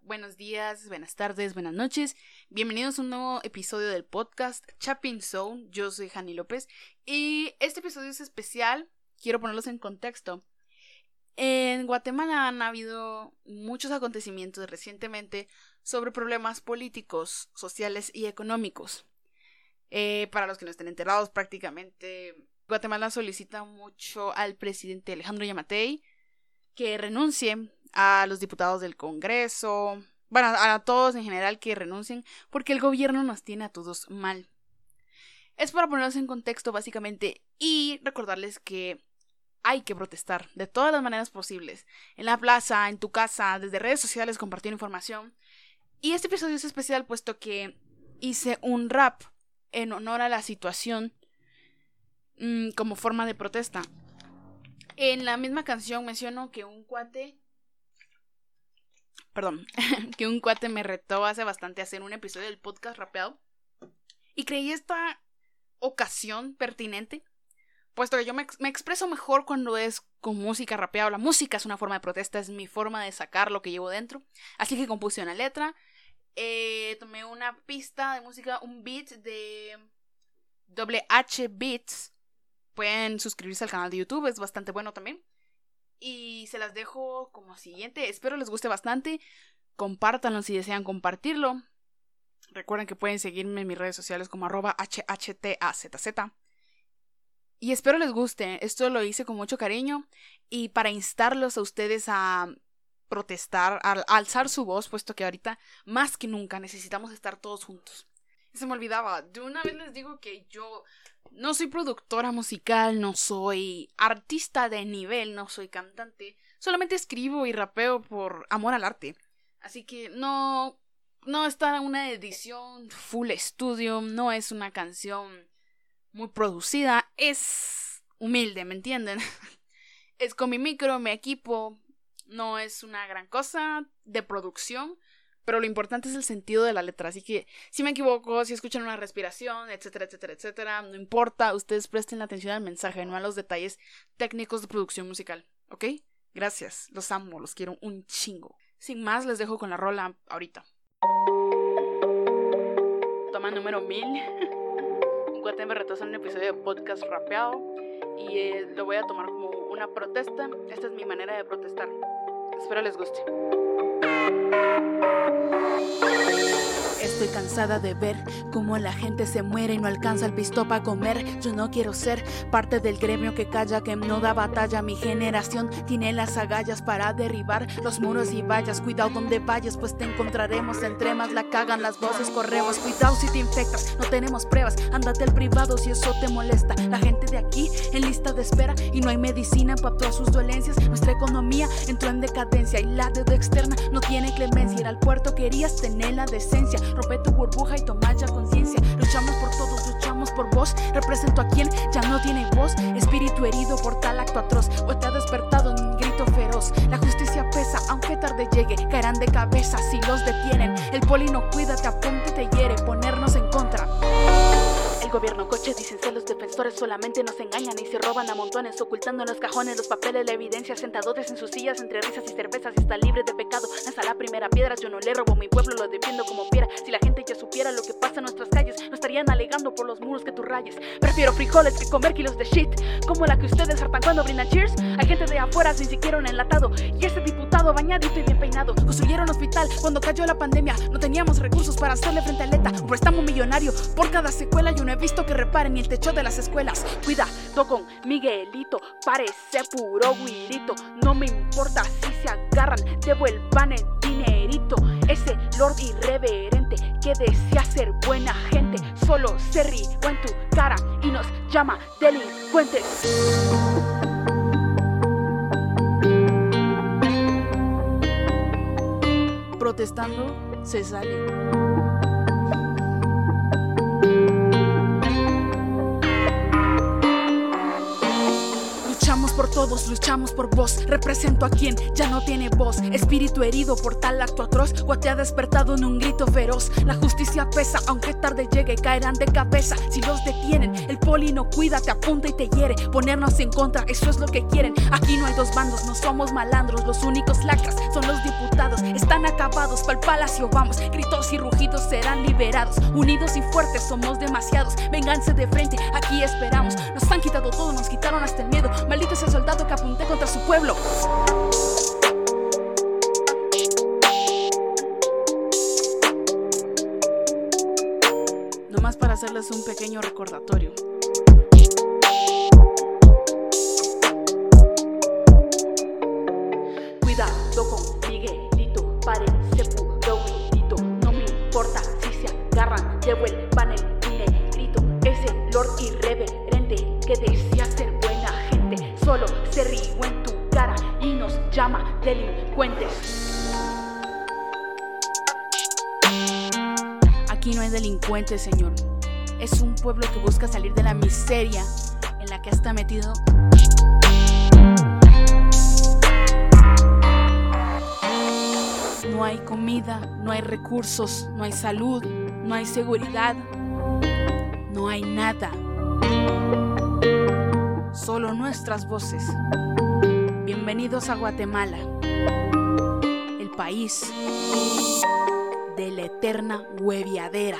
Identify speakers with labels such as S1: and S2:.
S1: buenos días, buenas tardes, buenas noches. Bienvenidos a un nuevo episodio del podcast Chapping Zone. Yo soy Jani López y este episodio es especial. Quiero ponerlos en contexto. En Guatemala han habido muchos acontecimientos recientemente sobre problemas políticos, sociales y económicos. Eh, para los que no estén enterados, prácticamente Guatemala solicita mucho al presidente Alejandro Yamatei que renuncie a los diputados del Congreso, bueno, a todos en general que renuncien, porque el gobierno nos tiene a todos mal. Es para ponerlos en contexto básicamente y recordarles que hay que protestar de todas las maneras posibles, en la plaza, en tu casa, desde redes sociales, compartir información. Y este episodio es especial puesto que hice un rap en honor a la situación mm, como forma de protesta. En la misma canción menciono que un cuate perdón, que un cuate me retó hace bastante a hacer un episodio del podcast rapeado. Y creí esta ocasión pertinente, puesto que yo me, expreso mejor cuando es con música rapeada. La música es una forma de protesta, es mi forma de sacar lo que llevo dentro. Así que compuse una letra, eh, tomé una pista de música, un beat de WH Beats. Pueden suscribirse al canal de YouTube, es bastante bueno también. Y se las dejo como siguiente. Espero les guste bastante. Compártanlo si desean compartirlo. Recuerden que pueden seguirme en mis redes sociales como arroba HHTAZZ. Y espero les guste. Esto lo hice con mucho cariño y para instarlos a ustedes a protestar, a alzar su voz, puesto que ahorita más que nunca necesitamos estar todos juntos. Se me olvidaba, de una vez les digo que yo no soy productora musical, no soy artista de nivel, no soy cantante. Solamente escribo y rapeo por amor al arte. Así que no. No está una edición full estudio, no es una canción muy producida, es humilde, ¿me entienden? es con mi micro, mi equipo, no es una gran cosa de producción, pero lo importante es el sentido de la letra. Así que si me equivoco, si escuchan una respiración, etcétera, etcétera, etcétera, no importa, ustedes presten atención al mensaje, no a los detalles técnicos de producción musical, ¿ok? Gracias, los amo, los quiero un chingo. Sin más, les dejo con la rola ahorita. Toma número 1000. un guate me retrasa un episodio de podcast rapeado y eh, lo voy a tomar como una protesta. Esta es mi manera de protestar. Espero les guste. Estoy cansada de ver cómo la gente se muere y no alcanza el pisto para comer. Yo no quiero ser parte del gremio que calla, que no da batalla. Mi generación tiene las agallas para derribar los muros y vallas. Cuidado donde vayas, pues te encontraremos. Entre más la cagan las voces, corremos. Cuidado si te infectas, no tenemos pruebas. Ándate al privado si eso te molesta. La gente de aquí en lista de espera y no hay medicina para todas sus dolencias. Nuestra economía entró en decadencia y la deuda externa no tiene clemencia. Ir al puerto querías tener la decencia Rompe tu burbuja y toma ya conciencia. Luchamos por todos, luchamos por vos. Represento a quien ya no tiene voz. Espíritu herido por tal acto atroz. Hoy te ha despertado en un grito feroz. La justicia pesa, aunque tarde llegue. Caerán de cabeza si los detienen. El poli no cuida, te apunte, te hiere. Contra gobierno coches dicen ser los defensores solamente nos engañan y se roban a montones ocultando en los cajones los papeles la evidencia sentados en sus sillas entre risas y cervezas y está libre de pecado. Lanza la primera piedra yo no le robo mi pueblo lo defiendo como fiera si la gente ya supiera lo que pasa en nuestras calles alegando por los muros que tú rayes prefiero frijoles que comer kilos de shit como la que ustedes hartan cuando brindan cheers hay gente de afuera sin siquiera un enlatado y ese diputado bañadito y bien peinado construyeron hospital cuando cayó la pandemia no teníamos recursos para hacerle frente a ETA un préstamo millonario por cada secuela y una visto que reparen el techo de las escuelas. Cuidado con Miguelito, parece puro guirito. No me importa si se agarran, devuelvan el dinerito. Ese lord irreverente que desea ser buena gente, solo se ríe tu cara y nos llama delincuentes. Protestando se sale. Luchamos por todos, luchamos por vos. Represento a quien ya no tiene voz. Espíritu herido por tal acto atroz, ha despertado en un grito feroz. La justicia pesa, aunque tarde llegue, caerán de cabeza si los detienen. El poli no cuida, te apunta y te hiere. Ponernos en contra, eso es lo que quieren. Aquí no hay dos bandos, no somos malandros. Los únicos lacras son los diputados. Están acabados, pa'l palacio vamos. Gritos y rugidos serán liberados. Unidos y fuertes somos demasiados. Vénganse de frente, aquí esperamos. Nos han quitado todo, nos quitaron hasta el miedo. Maldito es el soldado que apunté contra su pueblo. Nomás para hacerles un pequeño recordatorio. Cuidado con Miguelito, parece puro grito. No me importa si se agarran, devuelvan el delincuentes. Aquí no hay delincuentes, señor. Es un pueblo que busca salir de la miseria en la que está metido. No hay comida, no hay recursos, no hay salud, no hay seguridad, no hay nada. Solo nuestras voces. Bienvenidos a Guatemala, el país de la eterna hueviadera.